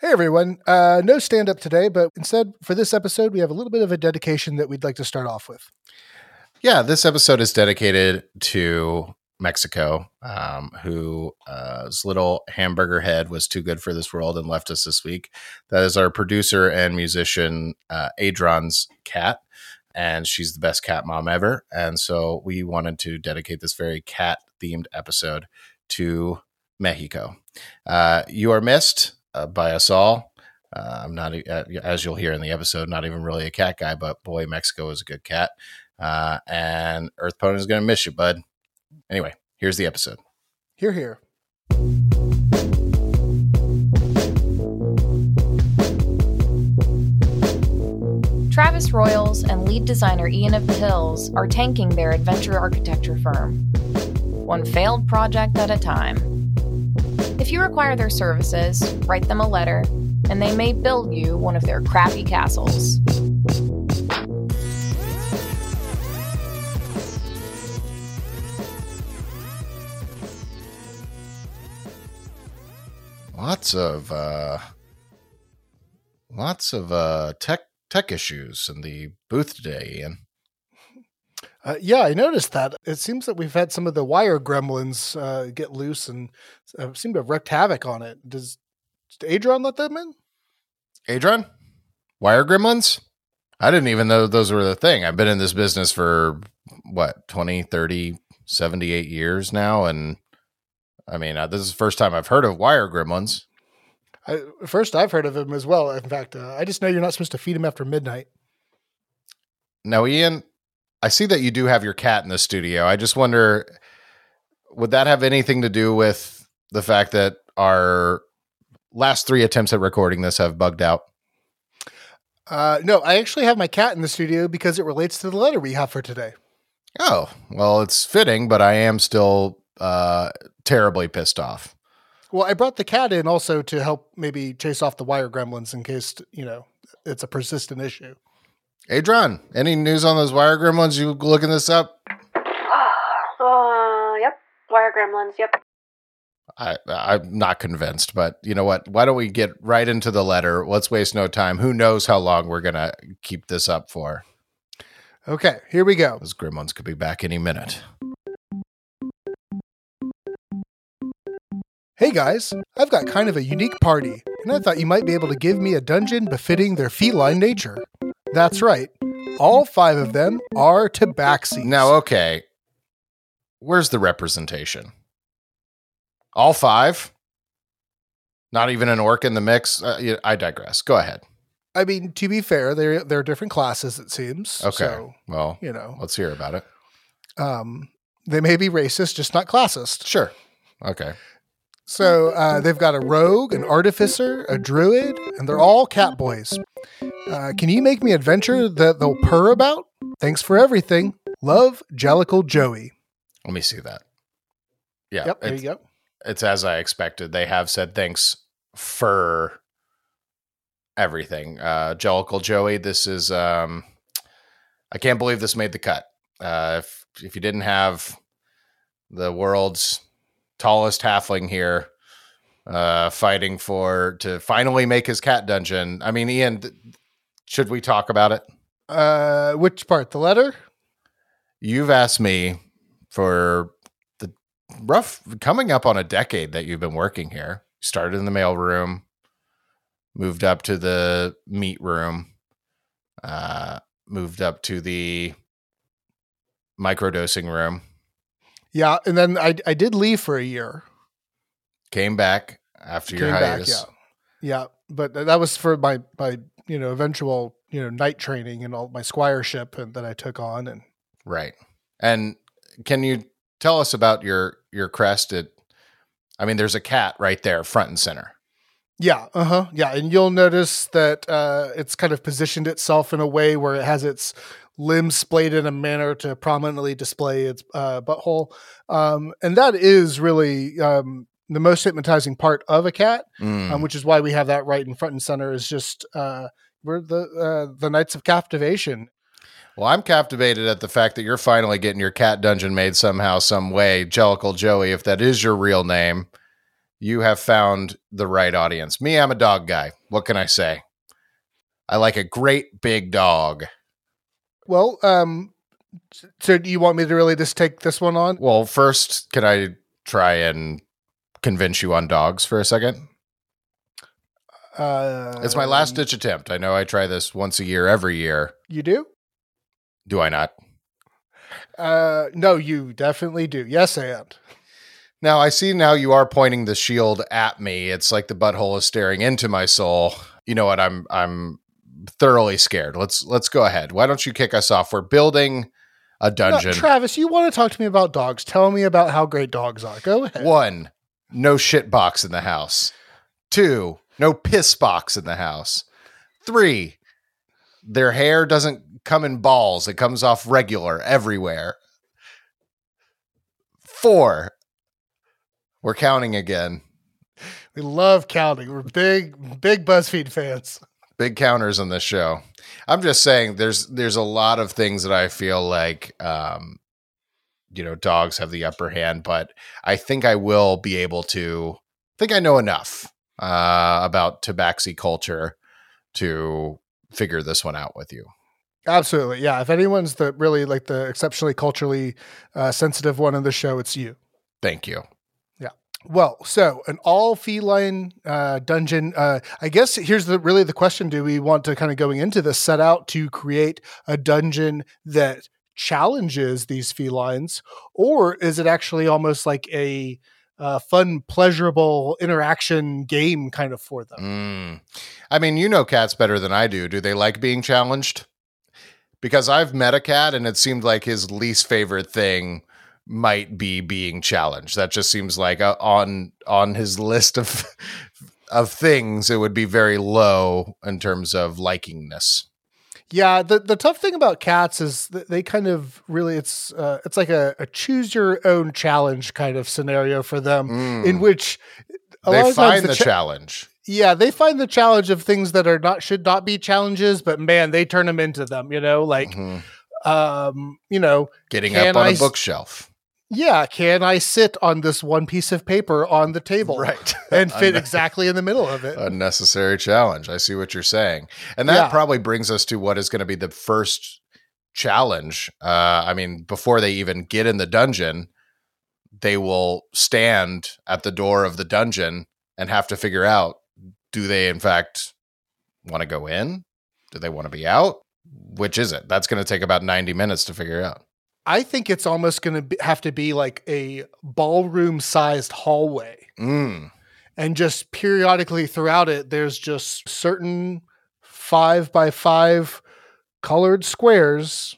Hey everyone, uh, no stand up today, but instead for this episode, we have a little bit of a dedication that we'd like to start off with. Yeah, this episode is dedicated to Mexico, um, whose uh, little hamburger head was too good for this world and left us this week. That is our producer and musician, uh, Adron's cat, and she's the best cat mom ever. And so we wanted to dedicate this very cat themed episode to Mexico. Uh, you are missed uh, by us all. Uh, I'm not, uh, as you'll hear in the episode, not even really a cat guy, but boy, Mexico is a good cat. Uh, and Earth Pony is going to miss you, bud. Anyway, here's the episode. Here, here. Travis Royals and lead designer Ian of the Hills are tanking their adventure architecture firm, one failed project at a time. If you require their services, write them a letter, and they may build you one of their crappy castles. Lots of uh, lots of uh, tech tech issues in the booth today, Ian. Uh, yeah, I noticed that. It seems that we've had some of the wire gremlins uh, get loose and uh, seem to have wreaked havoc on it. Does, does Adron let them in? Adron? Wire gremlins? I didn't even know those were the thing. I've been in this business for what, 20, 30, 78 years now. And I mean, uh, this is the first time I've heard of wire gremlins. I, first, I've heard of them as well. In fact, uh, I just know you're not supposed to feed him after midnight. Now, Ian, I see that you do have your cat in the studio. I just wonder would that have anything to do with the fact that our last three attempts at recording this have bugged out? Uh, no, I actually have my cat in the studio because it relates to the letter we have for today. Oh, well, it's fitting, but I am still uh, terribly pissed off. Well, I brought the cat in also to help maybe chase off the wire gremlins in case, you know, it's a persistent issue. Adron, any news on those wire gremlins? You looking this up? Uh, yep. Wire gremlins, yep. I, I'm not convinced, but you know what? Why don't we get right into the letter? Let's waste no time. Who knows how long we're going to keep this up for? Okay, here we go. Those gremlins could be back any minute. Hey guys, I've got kind of a unique party, and I thought you might be able to give me a dungeon befitting their feline nature. That's right, all five of them are tabaxis. Now, okay, where's the representation? All five? Not even an orc in the mix? Uh, I digress. Go ahead. I mean, to be fair, they're they're different classes. It seems. Okay. So, well, you know, let's hear about it. um, they may be racist, just not classist. Sure. Okay. So uh, they've got a rogue, an artificer, a druid, and they're all cat boys. Uh, can you make me adventure that they'll purr about? Thanks for everything. Love, Jellicle Joey. Let me see that. Yeah. yep, there you go. it's as I expected. They have said thanks for everything. Uh Jellicle Joey, this is um I can't believe this made the cut. Uh if if you didn't have the world's tallest halfling here uh fighting for to finally make his cat dungeon. I mean, Ian, th- should we talk about it? Uh, which part? The letter? You've asked me for the rough coming up on a decade that you've been working here. Started in the mail room, moved up to the meat room, uh, moved up to the microdosing room, Yeah, and then I I did leave for a year. came back after your Came back, hiatus. yeah, yeah, but that was for my my you know eventual you know knight training and all my squireship and that I took on and Right. And can you tell us about your your crest? It, I mean, there's a cat right there, front and center. Yeah, uh huh. Yeah, and you'll notice that uh, it's kind of positioned itself in a way where it has its limbs splayed in a manner to prominently display its uh, butthole, um, and that is really um, the most hypnotizing part of a cat, Mm. um, which is why we have that right in front and center. Is just uh, we're the uh, the Knights of Captivation. Well, I'm captivated at the fact that you're finally getting your cat dungeon made somehow, some way. Jellicle Joey, if that is your real name, you have found the right audience. Me, I'm a dog guy. What can I say? I like a great big dog. Well, um, so do you want me to really just take this one on? Well, first, can I try and convince you on dogs for a second? Uh, It's my last ditch attempt. I know I try this once a year, every year. You do? Do I not? Uh, no, you definitely do. Yes, and Now I see now you are pointing the shield at me. It's like the butthole is staring into my soul. You know what? I'm I'm thoroughly scared. Let's let's go ahead. Why don't you kick us off? We're building a No, dungeon. Travis, you want to talk to me about dogs? Tell me about how great dogs are. Go ahead. One, no shit box in the house. Two, no piss box in the house. Three, their hair doesn't come in balls. It comes off regular everywhere. Four, we're counting again. We love counting. We're big, big BuzzFeed fans. Big counters on this show. I'm just saying there's there's a lot of things that I feel like um you know dogs have the upper hand, but I think I will be able to I think I know enough uh about tabaxi culture to figure this one out with you. Absolutely, yeah. If anyone's the really like the exceptionally culturally uh, sensitive one in the show, it's you. Thank you. Yeah well, so an all feline uh, dungeon. Uh, I guess here's the really the question: Do we want to kind of going into this set out to create a dungeon that challenges these felines, or is it actually almost like a uh, fun, pleasurable interaction game kind of for them? Mm. I mean, you know cats better than I do. Do they like being challenged? Because I've met a cat and it seemed like his least favorite thing might be being challenged. That just seems like uh, on on his list of of things it would be very low in terms of likingness. Yeah, the the tough thing about cats is that they kind of really it's uh, it's like a, a choose your own challenge kind of scenario for them, Mm. in which a lot they of times find the, cha- challenge. yeah they find the challenge of things that are not should not be challenges, but man, they turn them into them. You know, like Mhm. um, you know, Getting up on I a bookshelf. Yeah, can I sit on this one piece of paper on the table Right. and fit exactly in the middle of it? unnecessary challenge. I see what you're saying. And that Yeah. probably brings us to what is going to be the first challenge. Uh, I mean, before they even get in the dungeon, they will stand at the door of the dungeon and have to figure out do they, in fact, want to go in? Do they want to be out? Which is it? That's going to take about 90 minutes to figure out. I think it's almost going to have to be like a ballroom sized hallway. Mm. and just periodically throughout it there's just certain five by five colored squares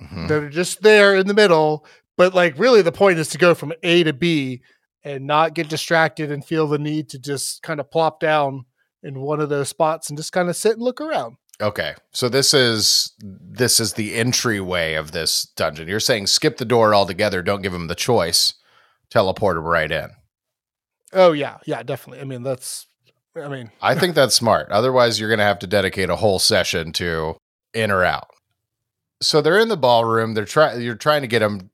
Mhm. that are just there in the middle but like really the point is to go from a to b and not get distracted and feel the need to just kind of plop down in one of those spots and just kind of sit and look around Okay, so this is this is the entryway of this dungeon. You're saying skip the door altogether. Don't give them the choice. Teleport them right in. oh yeah yeah definitely i mean that's i mean I think that's smart. Otherwise, you're going to have to dedicate a whole session to in or out. So they're in the ballroom. They're trying. You're trying to get them.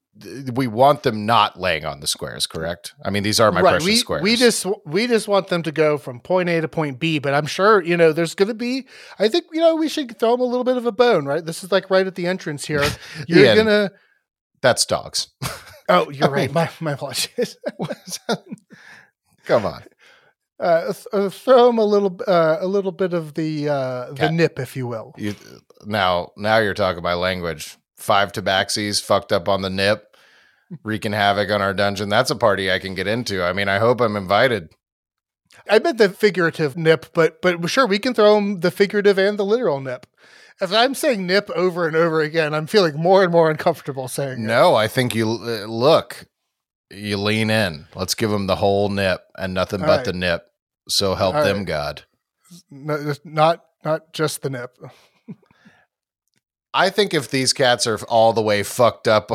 We want them not laying on the squares, correct? I mean, these are my precious we, squares. We just we just want them to go from point A to point B, but I'm sure you know there's going to be. I think you know we should throw them a little bit of a bone, right? This is like right at the entrance here. You're gonna. that's dogs. Oh, you're right. My my apologies. Come on. Uh, th- uh, throw them a little uh, a little bit of the uh, the nip, if you will. You now now you're talking my language. Five tabaxis fucked up on the nip, wreaking havoc on our dungeon. That's a party I can get into. I mean, I hope I'm invited. I meant the figurative nip, but but sure we can throw them the figurative and the literal nip. If I'm saying nip over and over again, I'm feeling more and more uncomfortable saying it. No, I think you uh, look. You lean in. Let's give them the whole nip and nothing All but right. the nip. So help All them, right. God. No, not not just the nip. I think if these cats are all the way fucked up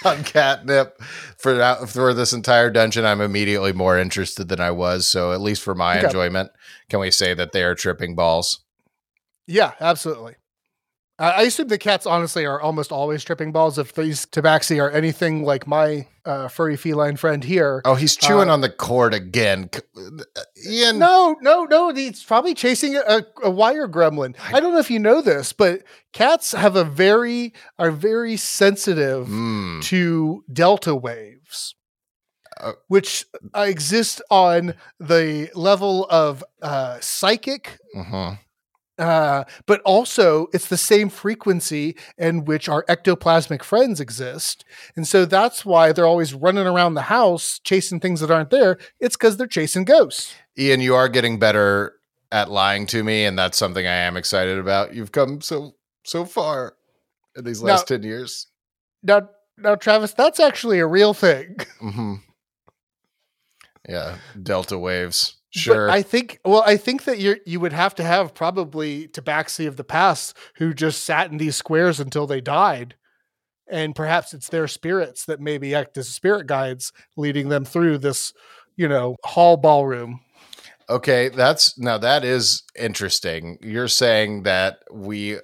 on catnip for for this entire dungeon, I'm immediately more interested than I was. So at least for my Okay. enjoyment, can we say that they are tripping balls? Yeah, absolutely. I I assume the cats honestly are almost always tripping balls. If these tabaxi are anything like my uh, furry feline friend here, Oh, he's chewing Uh, on the cord again. C- Ian, no, no, no, he's probably chasing a, a wire gremlin. I don't know if you know this, but cats have a very are very sensitive Mm, to delta waves, Uh, which uh, exist on the level of uh, psychic mhm. Uh, but also it's the same frequency in which our ectoplasmic friends exist. And so that's why they're always running around the house chasing things that aren't there. It's because they're chasing ghosts. Ian, you are getting better at lying to me, and that's something I am excited about. You've come so so far in these Now- last ten years. Now, now, Travis, that's actually a real thing. hmm Yeah, delta waves. But Sure. I think, well, I think that you you would have to have probably Tabaxi of the past who just sat in these squares until they died. And perhaps it's their spirits that maybe act as spirit guides, leading them through this, you know, hall ballroom. Okay, that's now that is interesting. You're saying that we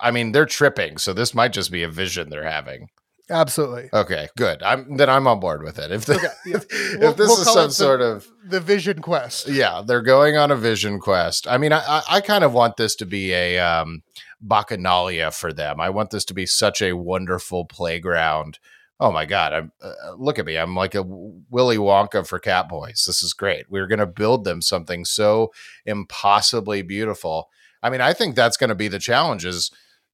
I mean, they're tripping, so this might just be a vision they're having. Absolutely. Okay, good. I'm then I'm on board with it. If the, Okay, yeah. if We'll- this we'll is some the- sort of the Vision Quest. yeah, they're going on a vision quest. I mean, I I, I kind of want this to be a um bacchanalia for them. I want this to be such a wonderful playground. Oh my god, I'm uh, look at me. I'm like a Willy Wonka for cat boys. This is great. We're going to build them something so impossibly beautiful. I mean, I think that's going to be the challenge is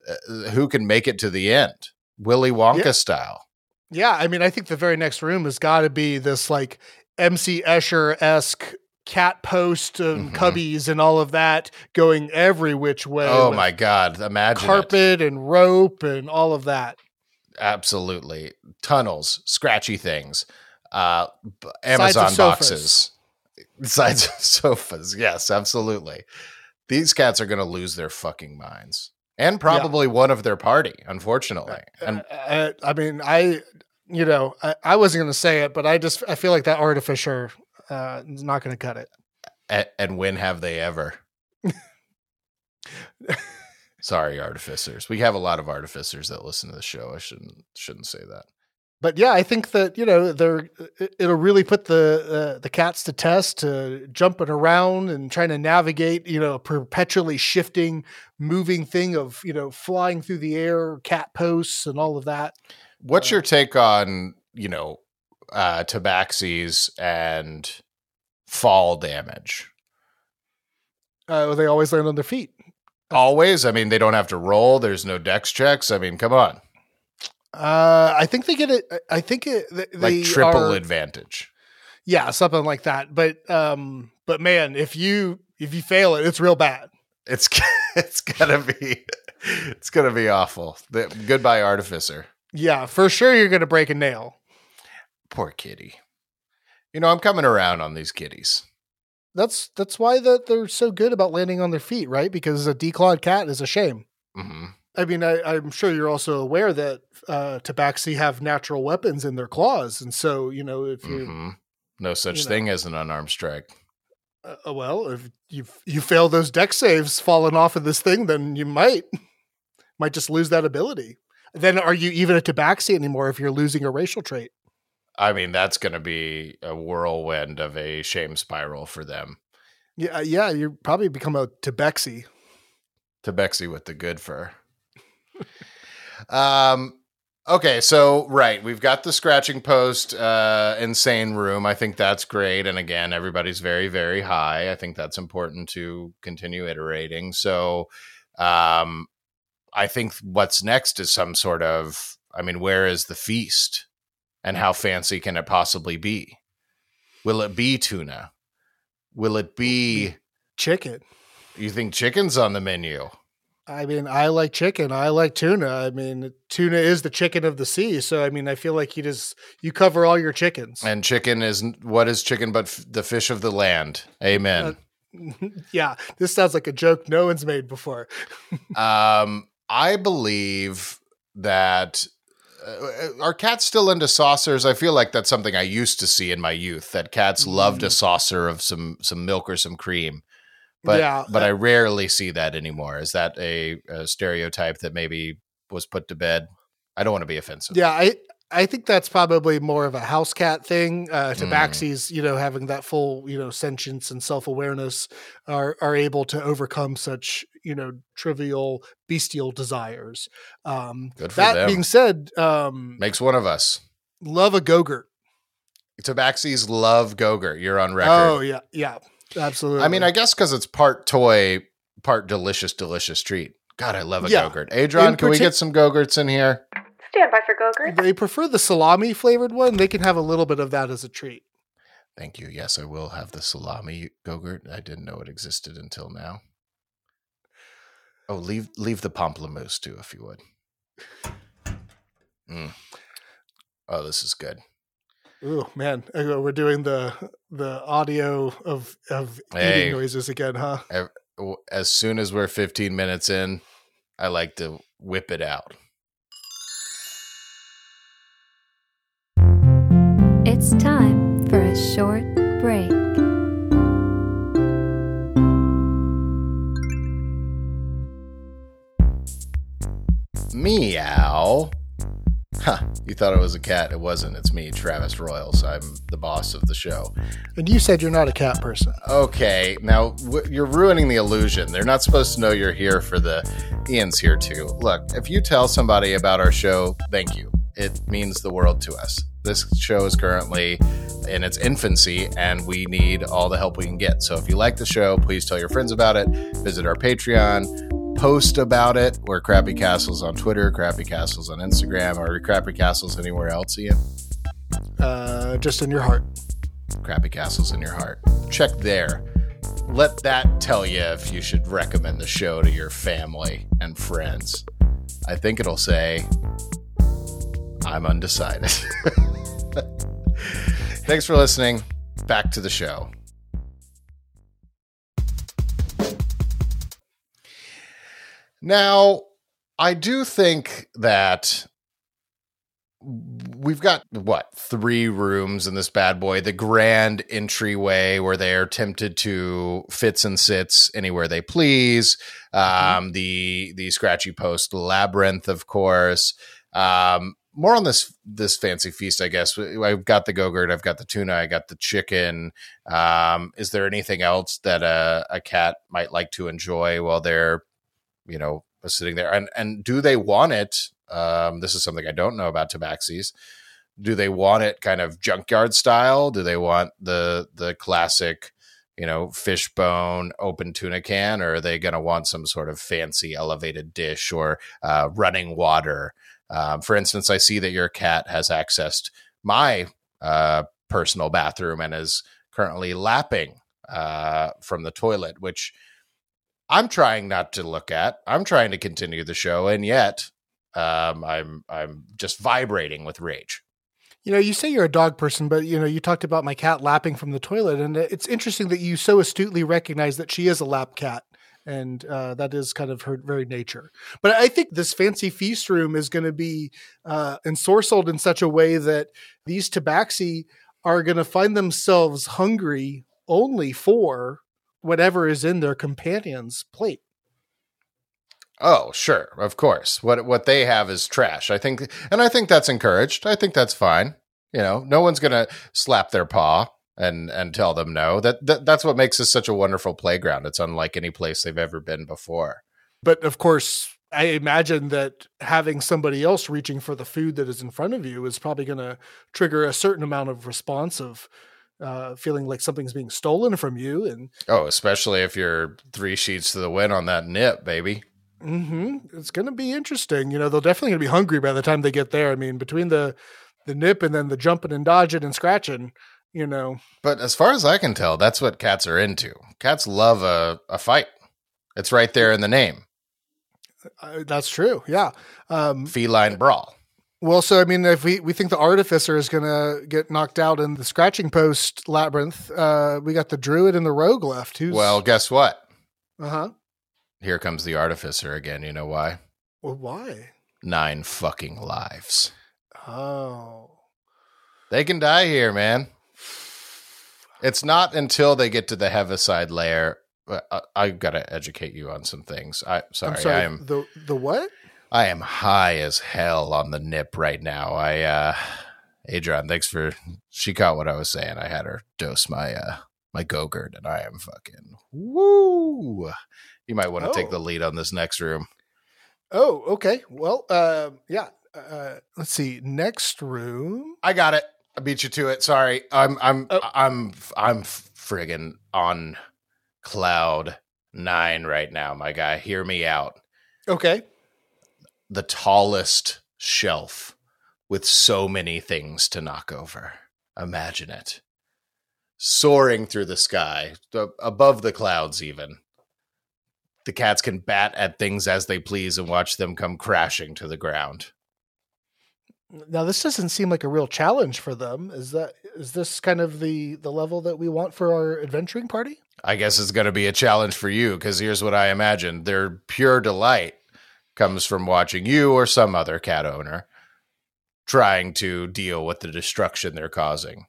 uh, who can make it to the end. Willy Wonka Yeah. style. Yeah, I mean, I think the very next room has got to be this like MC Escher esque cat post and Mhm. cubbies and all of that going every which way. Oh my god, imagine it. Carpet and rope and all of that. absolutely tunnels scratchy things uh Sides amazon sofas. boxes sides of sofas yes absolutely these cats are going to lose their fucking minds and probably one of their party unfortunately. And Uh, I mean, I, you know, I, I wasn't going to say it, but I just I feel like that artificer uh, is not going to cut it. a- and when have they ever? Sorry artificers. We have a lot of artificers that listen to the show. I shouldn't shouldn't say that But yeah, I think that you know they're it- it'll really put the uh, the cats to test to jumping around and trying to navigate you know a perpetually shifting, moving thing of you know flying through the air, cat posts and all of that. What's Uh, your take on, you know, uh tabaxis and fall damage? Uh, they always land on their feet. Always? I mean, they don't have to roll. There's no dex checks. I mean, come on. Uh, I think they get it. I- I think it, th- Like they triple are- advantage. Yeah, something like that. But um, but man, if you if you fail it, it's real bad. It's it's gonna be it's gonna be awful. The, goodbye, artificer. Yeah, for sure you're gonna break a nail. Poor kitty. You know, I'm coming around on these kitties. That's that's why that they're so good about landing on their feet, right? Because a declawed cat is a shame. hmm I mean, I, I'm sure you're also aware that uh, tabaxi have natural weapons in their claws, and so you know if you hmm No such you know. thing as an unarmed strike. uh, well if you you fail those dex saves falling off of this thing, then you might might just lose that ability. Then are you even a tabaxi anymore if you're losing a racial trait? I mean, that's going to be a whirlwind of a shame spiral for them. Yeah, yeah, you probably become a tabexi. Tebexi with the good fur. Um. Okay, so right, we've got the scratching post, uh, insane room. I think that's great, and again, everybody's very, very high. I think that's important to continue iterating. So, um, I think what's next is some sort of. I mean, where is the feast, and how fancy can it possibly be? Will it be tuna? Will it be? Chicken. You think chicken's on the menu? I mean, I like chicken. I like tuna. I mean, tuna is the chicken of the sea. So, I mean, I feel like you just you cover all your chickens. And chicken is what is chicken but f- the fish of the land. Amen. yeah, this sounds like a joke no one's made before. um, I believe that uh, are cats still into saucers? I feel like that's something I used to see in my youth. That cats loved a saucer of some some milk or some cream. But Yeah, but I rarely see that anymore. Is that a, a stereotype that maybe was put to bed? I don't want to be offensive. Yeah, I I think that's probably more of a house cat thing. Uh, Mm. Tabaxis, you know, having that full, you know, sentience and self awareness, are are able to overcome such, you know, trivial bestial desires. Um, Good for that them. being said, um, Makes one of us. love a gogurt. Tabaxis love Gogurt. You're on record. Oh yeah, yeah, absolutely. I mean, I guess because it's part toy, part delicious, delicious treat. God, I love a Yeah. Gogurt. Adron, In can we get some Gogurts in here? Stand by for Gogurt. they prefer the salami flavored one. They can have a little bit of that as a treat. Thank you. Yes, I will have the salami Gogurt. I didn't know it existed until now. Oh, leave leave the pamplemousse too, if you would. Mm. Oh, this is good. Oh man, Uh, we're doing the the audio of of Hey. eating noises again, huh? As soon as we're 15 minutes in, I like to whip it out. It's time for a short break. Meow. Huh. You thought it was a cat. It wasn't. It's me, Travis Royals. I'm the boss of the show. And you said you're not a cat person. Okay, now w- you're ruining the illusion. They're not supposed to know you're here for the Ian's here too. Look, if you tell somebody about our show, thank you. It means the world to us. This show is currently in its infancy and we need all the help we can get. So if you like the show, please tell your friends about it. Visit our Patreon, post about it. We're Crappy Castles on Twitter, Crappy Castles on Instagram, or Crappy Castles anywhere else, Ian. Uh, just in your heart. Crappy Castles in your heart. Check there. Let that tell you if you should recommend the show to your family and friends. I think it'll say, I'm undecided. Thanks for listening. Back to the show. Now, I do think that we've got what three rooms in this bad boy the grand entryway where they are tempted to fits and sits anywhere they please um the the scratchy post labyrinth of course. Um more on this this fancy feast i guess. I've got the gogurt i've got the tuna i got the chicken. Um is there anything else that a, a cat might like to enjoy while they're you know sitting there. And and do they want it um this is something i don't know about tabaxis do they want it kind of junkyard style? Do they want the the classic you know fishbone open tuna can or are they going to want some sort of fancy elevated dish or uh, running water? Um, for instance i see that your cat has accessed my uh, personal bathroom and is currently lapping uh, from the toilet which i'm trying not to look at i'm trying to continue the show and yet um, i'm i'm just vibrating with rage You know, you say you're a dog person, but you know, you talked about my cat lapping from the toilet, and it's interesting that you so astutely recognize that she is a lap cat, and uh, that is kind of her very nature. But I think this fancy feast room is going to be uh, ensorcelled in such a way that these tabaxi are going to find themselves hungry only for whatever is in their companion's plate. Oh, sure, of course. What what they have is trash. I think, and I think that's encouraged. I think that's fine. You know, no one's gonna slap their paw and and tell them no. That, that that's what makes this such a wonderful playground. It's unlike any place they've ever been before. But of course, I imagine that having somebody else reaching for the food that is in front of you is probably going to trigger a certain amount of response of uh, feeling like something's being stolen from you. And Oh, especially if you're three sheets to the wind on that nip, baby. hmm it's going to be interesting. You know, they're definitely going to be hungry by the time they get there. I mean, between the the nip and then the jumping and dodging and scratching, you know, But as far as I can tell, that's what cats are into. Cats love a, a fight. It's right there in the name. uh, that's true. Yeah. Um, Feline brawl. Well, so I mean, if we, we think the artificer is going to get knocked out in the scratching post labyrinth, uh, we got the druid and the rogue left. Who's Well, guess what? uh huh. Here comes the artificer again. You know why? Well, why? Nine fucking lives. Oh, They can die here, man. It's not until they get to the Heaviside lair uh, I, I gotta educate you on some things. I sorry, I'm sorry. I am the the what? I am high as hell on the nip right now. I uh Adrian, thanks for she caught what I was saying. I had her dose my uh my go-gurt and I am fucking woo. You might want to take Oh. the lead on this next room. Oh, okay. Well, uh, yeah. Uh, let's see. Next room. I got it. I beat you to it. Sorry. I'm I'm Oh. I'm I'm friggin' on cloud 9 right now, my guy. Hear me out. Okay. The tallest shelf with so many things to knock over. Imagine it. Soaring through the sky, uh, above the clouds even. The cats can bat at things as they please and watch them come crashing to the ground. Now this doesn't seem like a real challenge for them. Is that is this kind of the the level that we want for our adventuring party? I guess it's going to be a challenge for you because here's what I imagine: they're pure delight comes from watching you or some other cat owner trying to deal with the destruction they're causing.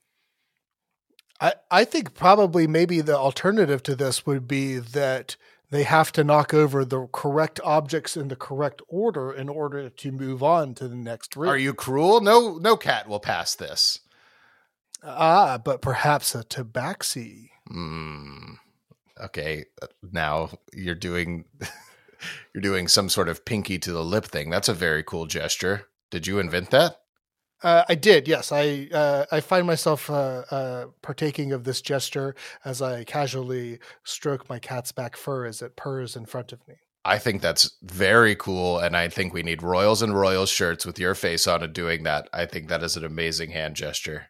I I think probably maybe the alternative to this would be that they have to knock over the correct objects in the correct order in order to move on to the next room. Are you cruel? No, no cat will pass this. Ah, but perhaps a tabaxi. Hmm. Okay, uh, now you're doing you're doing some sort of pinky to the lip thing. That's a very cool gesture. Did you invent that? Uh, I did, yes. I uh, I find myself uh, uh, partaking of this gesture as I casually stroke my cat's back fur as it purrs in front of me. I think that's very cool, and I think we need Royals and Royals shirts with your face on it doing that. I think that is an amazing hand gesture.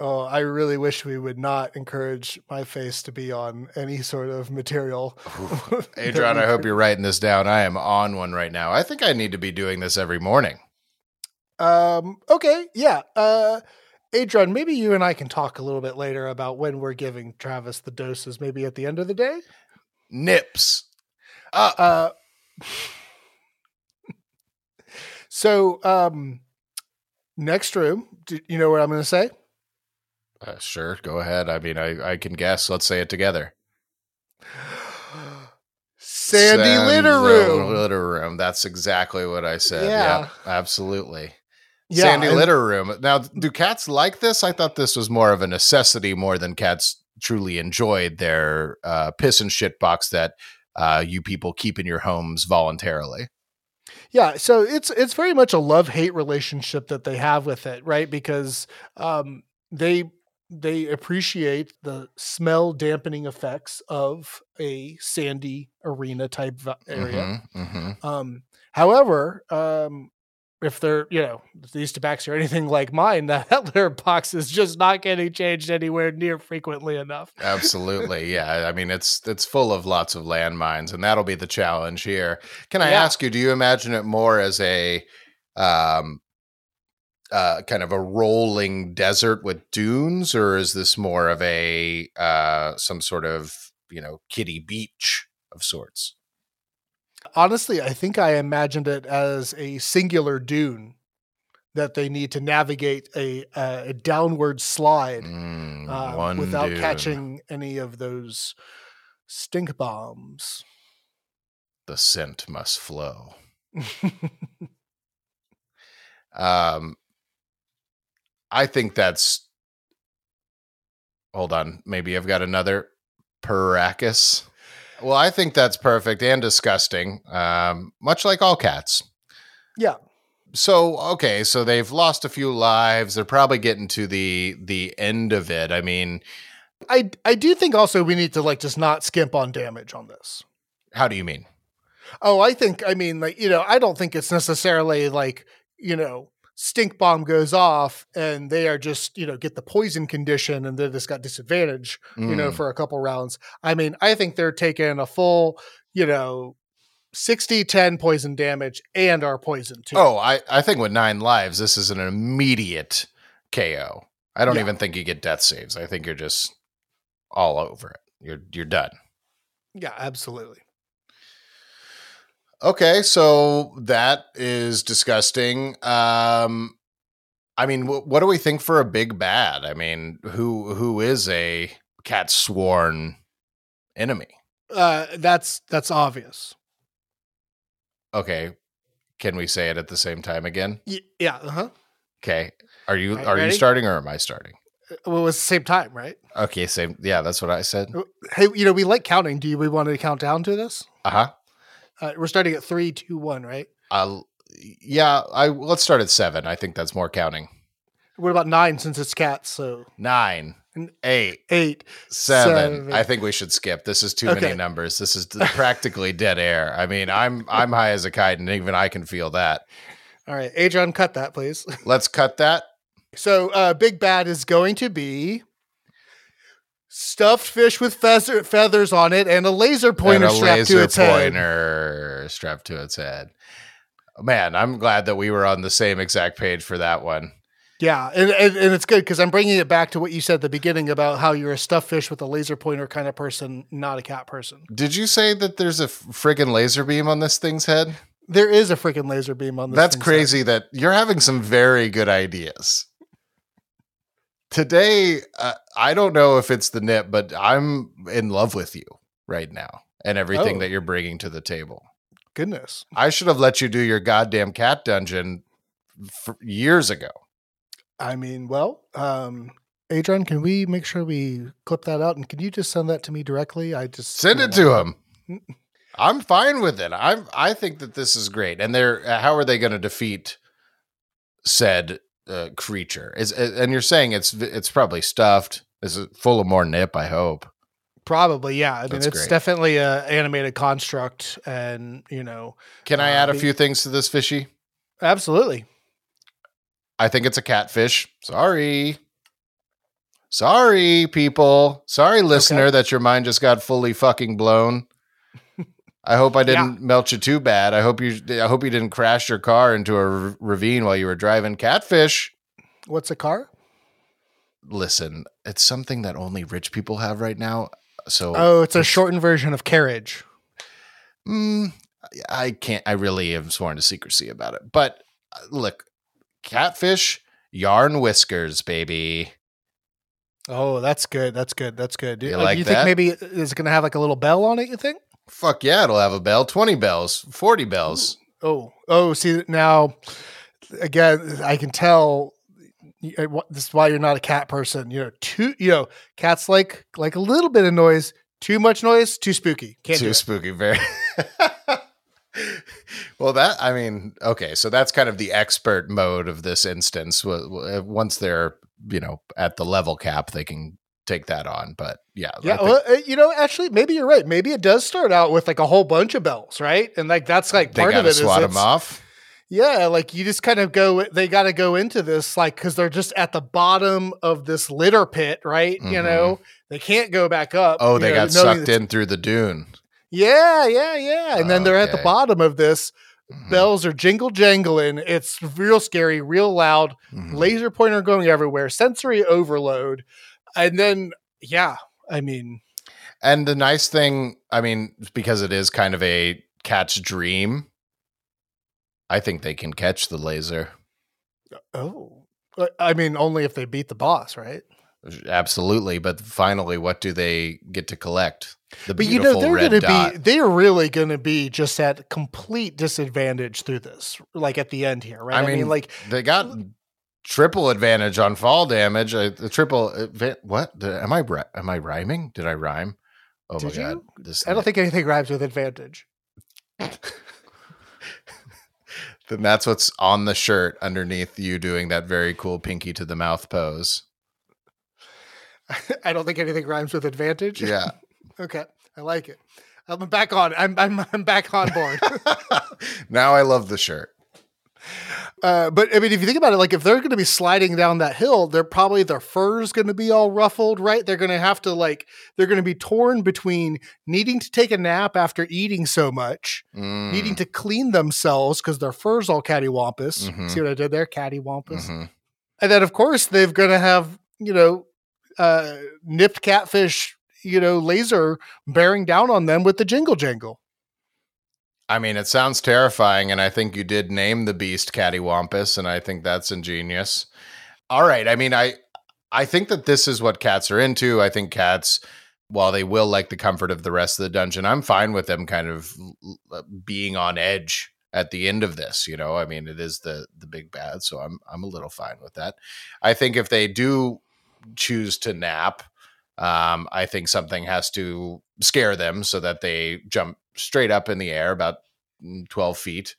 Oh, I really wish we would not encourage my face to be on any sort of material. Adrian, I hope you're writing this down. I am on one right now. I think I need to be doing this every morning. Um. Okay. Yeah. Uh. Adrian, maybe you and I can talk a little bit later about when we're giving Travis the doses. Maybe at the end of the day. Nips. Uh, Uh. so, um, next room. Do you know what I'm going to say? Uh, sure, go ahead. I mean, I, I can guess. Let's say it together. Sandy litter room. Litter room. That's exactly what I said. Yeah. Yeah, absolutely. Yeah, Sandy and- litter room. Now, do cats like this? I thought this was more of a necessity more than cats truly enjoyed their uh, piss and shit box that uh, you people keep in your homes voluntarily. Yeah, so it's it's very much a love hate relationship that they have with it, right? Because um, they they appreciate the smell dampening effects of a sandy arena type area. Mhm, mhm. Um, however, um, if they're you know these tabaxi are anything like mine, that litter box is just not getting changed anywhere near frequently enough. Absolutely. Yeah. I mean, it's it's full of lots of landmines, and that'll be the challenge here. Can I Yeah. ask you, do you imagine it more as a um uh kind of a rolling desert with dunes, or is this more of a uh some sort of, you know, kiddie beach of sorts? Honestly, I think I imagined it as a singular dune that they need to navigate a a, a downward slide. Mm, uh, without dune. catching any of those stink bombs. the scent must flow. Um, I think that's. Hold on, maybe I've got another Paracus. Well, I think that's perfect and disgusting. Um, much like all cats. yeah, So okay, so they've lost a few lives. They're probably getting to the the end of it. I mean, I I do think also we need to like just not skimp on damage on this. how do you mean? Oh, I think I mean like you know I don't think it's necessarily like you know stink bomb goes off and they are just you know get the poison condition and they just got disadvantage you know Mm, for a couple rounds. I mean I think they're taking a full you know 60 10 poison damage and are poisoned too. Oh, I, I think with nine lives, this is an immediate KO. I don't Yeah. even think you get death saves. I think you're just all over it. You're you're done. yeah, absolutely. Okay, so that is disgusting. Um, I mean, wh- what do we think for a big bad? I mean, who who is a cat sworn enemy? Uh, that's that's obvious. Okay. Can we say it at the same time again? Y- yeah. Uh huh. Okay. Are you Right, are you starting or am I starting? Well, it was the same time, right? Okay, same. Yeah, that's what I said. Hey, you know we like counting. Do you we want to count down to this? Uh-huh. Uh, we're starting at three, two, one, right? I'll yeah, I let's start at 7. I think that's more counting. What about nine since it's cats? So 9, N- 8, eight. 7. I think we should skip. This is too many numbers. This is practically dead air. I mean, I'm I'm high as a kite and even I can feel that. All right, Adrian, cut that, please. Let's cut that. So, uh, Big Bad is going to be stuffed fish with feather, feathers on it and a laser pointer a strapped laser to its head. pointer strapped to its head. Man, I'm glad that we were on the same exact page for that one. Yeah, and, and, and it's good because I'm bringing it back to what you said at the beginning about how you're a stuffed fish with a laser pointer kind of person, not a cat person. Did you say that there's a friggin' laser beam on this thing's head? There is a freaking laser beam on this. That's crazy that you're having some very good ideas. Today, uh, I don't know if it's the nip, but I'm in love with you right now and everything Oh. that you're bringing to the table. Goodness. I should have let you do your goddamn cat dungeon f- years ago. I mean, well, um, Adrian, can we make sure we clip that out? And can you just send that to me directly? I just Send it to him. I'm fine with it. I'm. I think that this is great. And they're. uh, How are they going to defeat said uh, creature? Is and you're saying it's it's probably stuffed. Is it full of more nip? I hope. Probably, yeah. I mean, That's it's great. definitely a animated construct, and you know, Can I Uh, add a the- few things to this fishy? absolutely. I think it's a catfish. Sorry. Sorry, people. Sorry, listener, that your mind just got fully fucking blown. I hope I didn't melt you too bad. I hope you. I hope you didn't crash your car into a r- ravine while you were driving. Catfish. What's a car? Listen, it's something that only rich people have right now. So, Oh, it's a shortened version of carriage. mm, I can't. I really have sworn to secrecy about it. But uh, look, catfish, yarn whiskers, baby. Oh, that's good. That's good. That's good. You Uh, like you that? think maybe it's going to have like a little bell on it? You think? Fuck yeah, it'll have a bell. Twenty bells, forty bells. Oh, oh. See now, again, I can tell. uh, This is why you're not a cat person. You know, too. You know, cats like like a little bit of noise. Too much noise, too spooky. Can't too spooky. Very. well, that I mean, okay, so that's kind of the expert mode of this instance. Once they're you know at the level cap, they can take that on. But yeah, Yeah, well, uh, you know, actually, maybe you're right. Maybe it does start out with like a whole bunch of bells, right? And like that's like part of it. is swat them off. Yeah, like you just kind of go. They got to go into this like because they're just at the bottom of this litter pit, right? You Mhm. know, they can't go back up. Oh, they know, got sucked in through the dune. Yeah, yeah, yeah. And then they're at the bottom of this. Mhm, Bells are jingle jangling. It's real scary, real loud. mhm. Laser pointer going everywhere. Sensory overload. And then, yeah, I mean, And the nice thing, I mean, because it is kind of a cat's dream, I think they can catch the laser. oh, Uh, I mean, only if they beat the boss, right? Absolutely, but finally, what do they get to collect? The But you know they're going to be they're really going to be just at complete disadvantage through this, like at the end here, right? I mean, like they got triple advantage on fall damage. Uh, the triple adva- what? Did, am I am I rhyming? Did I rhyme? Oh Did my god! This I don't think anything rhymes with advantage. then that's what's on the shirt underneath you doing that very cool pinky to the mouth pose. I don't think anything rhymes with advantage. Yeah. okay, I like it. I'm back on. I'm I'm I'm back on board. now I love the shirt. Uh, but I mean, if you think about it, like if they're going to be sliding down that hill, they're probably their fur's going to be all ruffled, right? They're going to have to like they're going to be torn between needing to take a nap after eating so much, Mm, needing to clean themselves because their fur's all cattywampus. Mhm. See what I did there? Cattywampus. mhm. And then, of course, they're going to have you know uh, nipped catfish, you know, laser bearing down on them with the jingle jangle. I mean, it sounds terrifying, and I think you did name the beast Cattywampus, and I think that's ingenious. All right, I mean, I I think that this is what cats are into. I think cats while they will like the comfort of the rest of the dungeon, I'm fine with them kind of being on edge at the end of this. You know, I mean, it is the the big bad, so I'm I'm a little fine with that. I think if they do choose to nap, um, I think something has to scare them so that they jump straight up in the air about mm, 12 feet.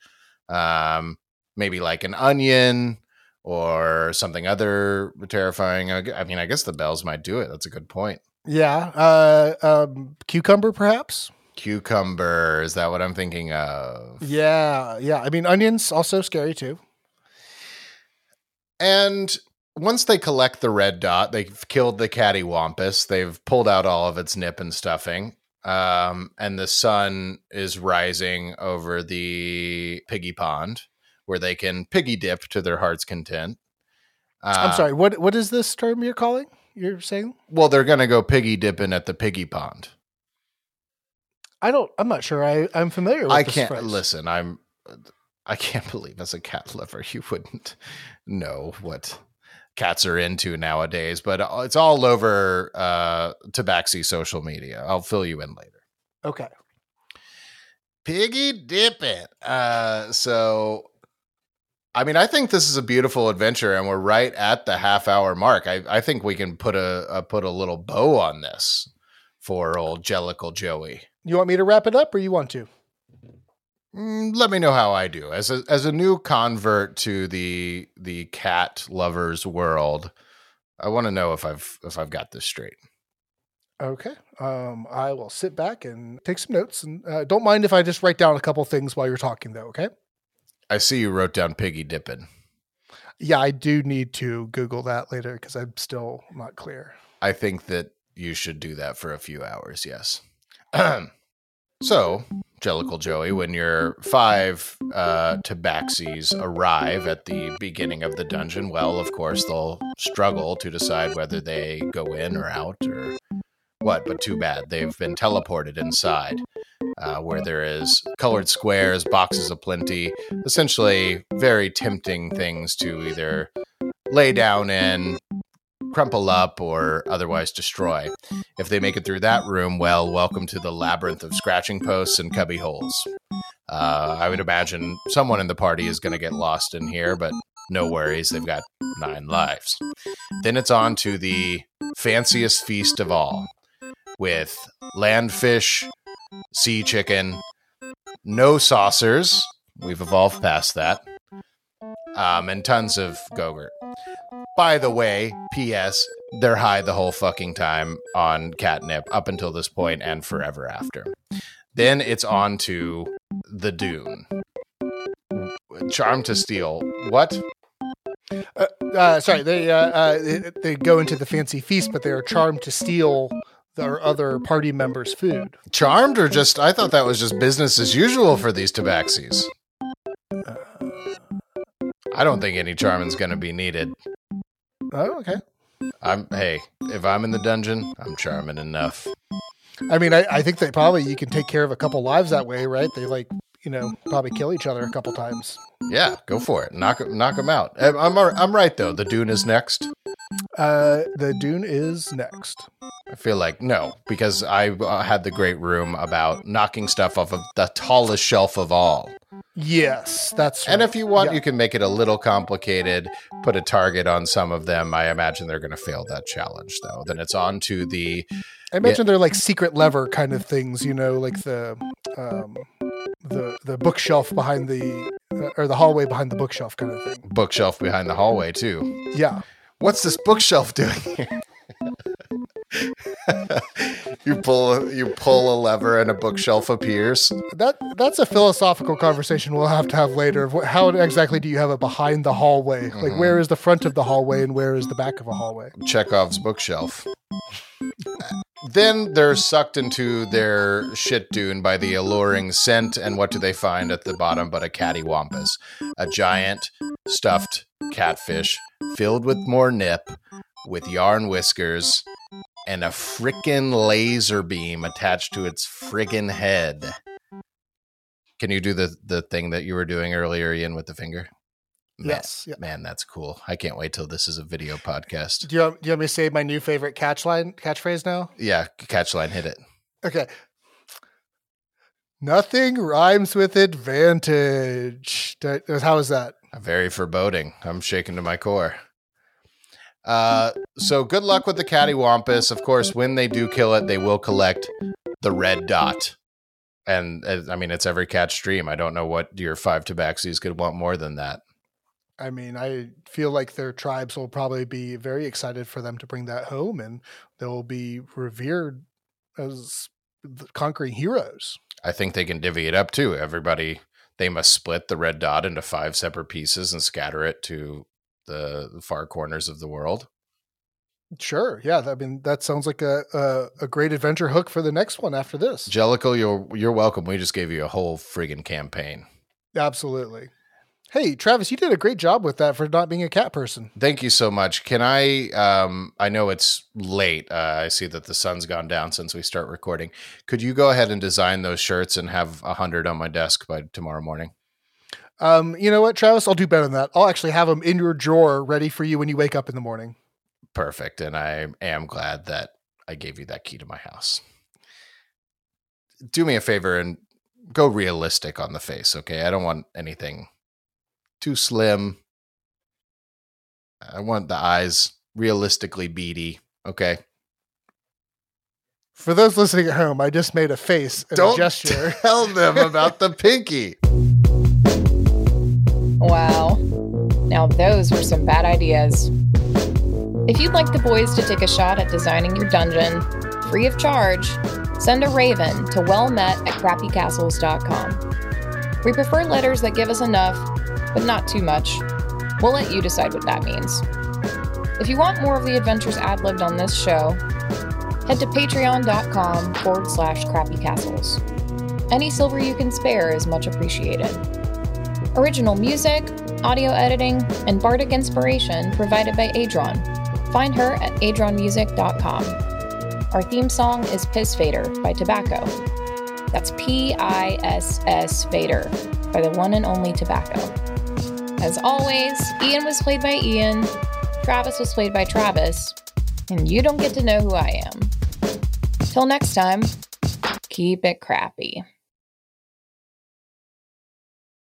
Um, maybe like an onion or something other terrifying. I I mean, I guess the bells might do it. That's a good point. Yeah. Uh, um, cucumber, perhaps. Cucumber, is that what I'm thinking of? Yeah. Yeah. I mean, onions also scary too. And once they collect the red dot, they've killed the cattywampus. They've pulled out all of its nip and stuffing. Um, and the sun is rising over the piggy pond where they can piggy dip to their heart's content. I'm Uh, sorry. What What is this term you're calling? You're saying? Well, they're going to go piggy dipping at the piggy pond. I don't. I'm not sure. I I'm familiar. with I this can't phrase. listen. I'm. I can't believe as a cat lover you wouldn't know what cats are into nowadays. But uh, it's all over uh, Tabaxi social media. I'll fill you in later. Okay. Piggy dip it. Uh, so, I mean, I think this is a beautiful adventure, and we're right at the half hour mark. I, I think we can put a, a put a little bow on this for old Jellicle Joey. You want me to wrap it up, or you want to? Mm, let me know how I do as a as a new convert to the the cat lovers world. I want to know if I've if I've got this straight. Okay. Um, I will sit back and take some notes, and uh, don't mind if I just write down a couple things while you're talking, though. Okay. I see you wrote down piggy dipping. Yeah, I do need to Google that later because I'm still not clear. I think that you should do that for a few hours. Yes. so, Jellicle Joey, when your five uh, tabaxis arrive at the beginning of the dungeon, well, of course, they'll struggle to decide whether they go in or out or what. But too bad. They've been teleported inside. Uh, where there is colored squares, boxes aplenty, essentially very tempting things to either lay down in, crumple up, or otherwise destroy. If they make it through that room, well, welcome to the labyrinth of scratching posts and cubby holes. Uh, I would imagine someone in the party is going to get lost in here, but no worries, they've got nine lives. Then it's on to the fanciest feast of all with landfish, sea chicken, no saucers. We've evolved past that. Um, and tons of Gogurt. By the way, P.S. They're high the whole fucking time on catnip up until this point and forever after. Then it's on to the Dune. Charm to steal. What? Uh, uh, sorry, they, uh, uh, they they go into the fancy feast, but they are charmed to steal their other party members' food. Charmed or just? I thought that was just business as usual for these tabaxis. I don't think any charming's going to be needed. Oh, okay. I'm hey, if I'm in the dungeon, I'm charming enough. I mean, I, I think that probably you can take care of a couple lives that way, right? They like, you know, probably kill each other a couple times. Yeah, go for it. Knock knock them out. I'm I'm, I'm right though. The Dune is next. Uh, the Dune is next. I feel like no, because I uh, had the great room about knocking stuff off of the tallest shelf of all. Yes, that's. True. And if you want, Yeah. you can make it a little complicated. Put a target on some of them. I imagine they're going to fail that challenge, though. Then it's on to the I imagine they're like secret lever kind of things, you know, like the um, the the bookshelf behind the uh, or the hallway behind the bookshelf kind of thing. bookshelf behind the hallway too. Yeah, What's this bookshelf doing here? you pull you pull a lever and a bookshelf appears. that that's a philosophical conversation we'll have to have later. Of what, how exactly do you have it behind the hallway? Like, mm-hmm. where is the front of the hallway and where is the back of a hallway? Chekhov's bookshelf. then they're sucked into their shit dune by the alluring scent, and what do they find at the bottom but a cattywampus? A giant stuffed catfish filled with more nip, with yarn whiskers, and a frickin' laser beam attached to its friggin' head. Can you do the, the thing that you were doing earlier, Ian, with the finger? Man, Yes. Man, that's cool. I can't wait till this is a video podcast. Do you, want, do you want me to say my new favorite catch line, catchphrase now? Yeah, catch line, hit it. Okay. Nothing rhymes with advantage. How is that? Very foreboding. I'm shaking to my core. Uh, so good luck with the cattywampus. Of course, when they do kill it, they will collect the red dot. And uh, I mean, it's every catch stream. I don't know what your five tabaxis could want more than that. I mean, I feel like their tribes will probably be very excited for them to bring that home and they'll be revered as the conquering heroes. I think they can divvy it up too. Everybody, they must split the red dot into five separate pieces and scatter it to the, far corners of the world. Sure. Yeah. I mean, that sounds like a, a, a great adventure hook for the next one after this. Jellicle, you're you're welcome. We just gave you a whole friggin' campaign. Absolutely. Hey, Travis, you did a great job with that for not being a cat person. Thank you so much. Can I? Um, I know it's late. Uh, I see that the sun's gone down since we start recording. Could you go ahead and design those shirts and have a hundred on my desk by tomorrow morning? Um, you know what, Travis? I'll do better than that. I'll actually have them in your drawer ready for you when you wake up in the morning. Perfect. And I am glad that I gave you that key to my house. Do me a favor and go realistic on the face, okay? I don't want anything too slim. I want the eyes realistically beady, okay? For those listening at home, I just made a face and a Don't gesture. tell them about the pinky. Wow. Now, those were some bad ideas. If you'd like the boys to take a shot at designing your dungeon, free of charge, send a raven to wellmet at crappycastles.com. We prefer letters that give us enough, but not too much. We'll let you decide what that means. If you want more of the adventures ad libbed on this show, head to patreon.com forward slash crappycastles. Any silver you can spare is much appreciated. Original music, audio editing, and bardic inspiration provided by Adron. Find her at adronmusic.com. Our theme song is Piss Fader by Tobacco. That's P I S S Fader by the one and only Tobacco. As always, Ian was played by Ian, Travis was played by Travis, and you don't get to know who I am. Till next time, keep it crappy.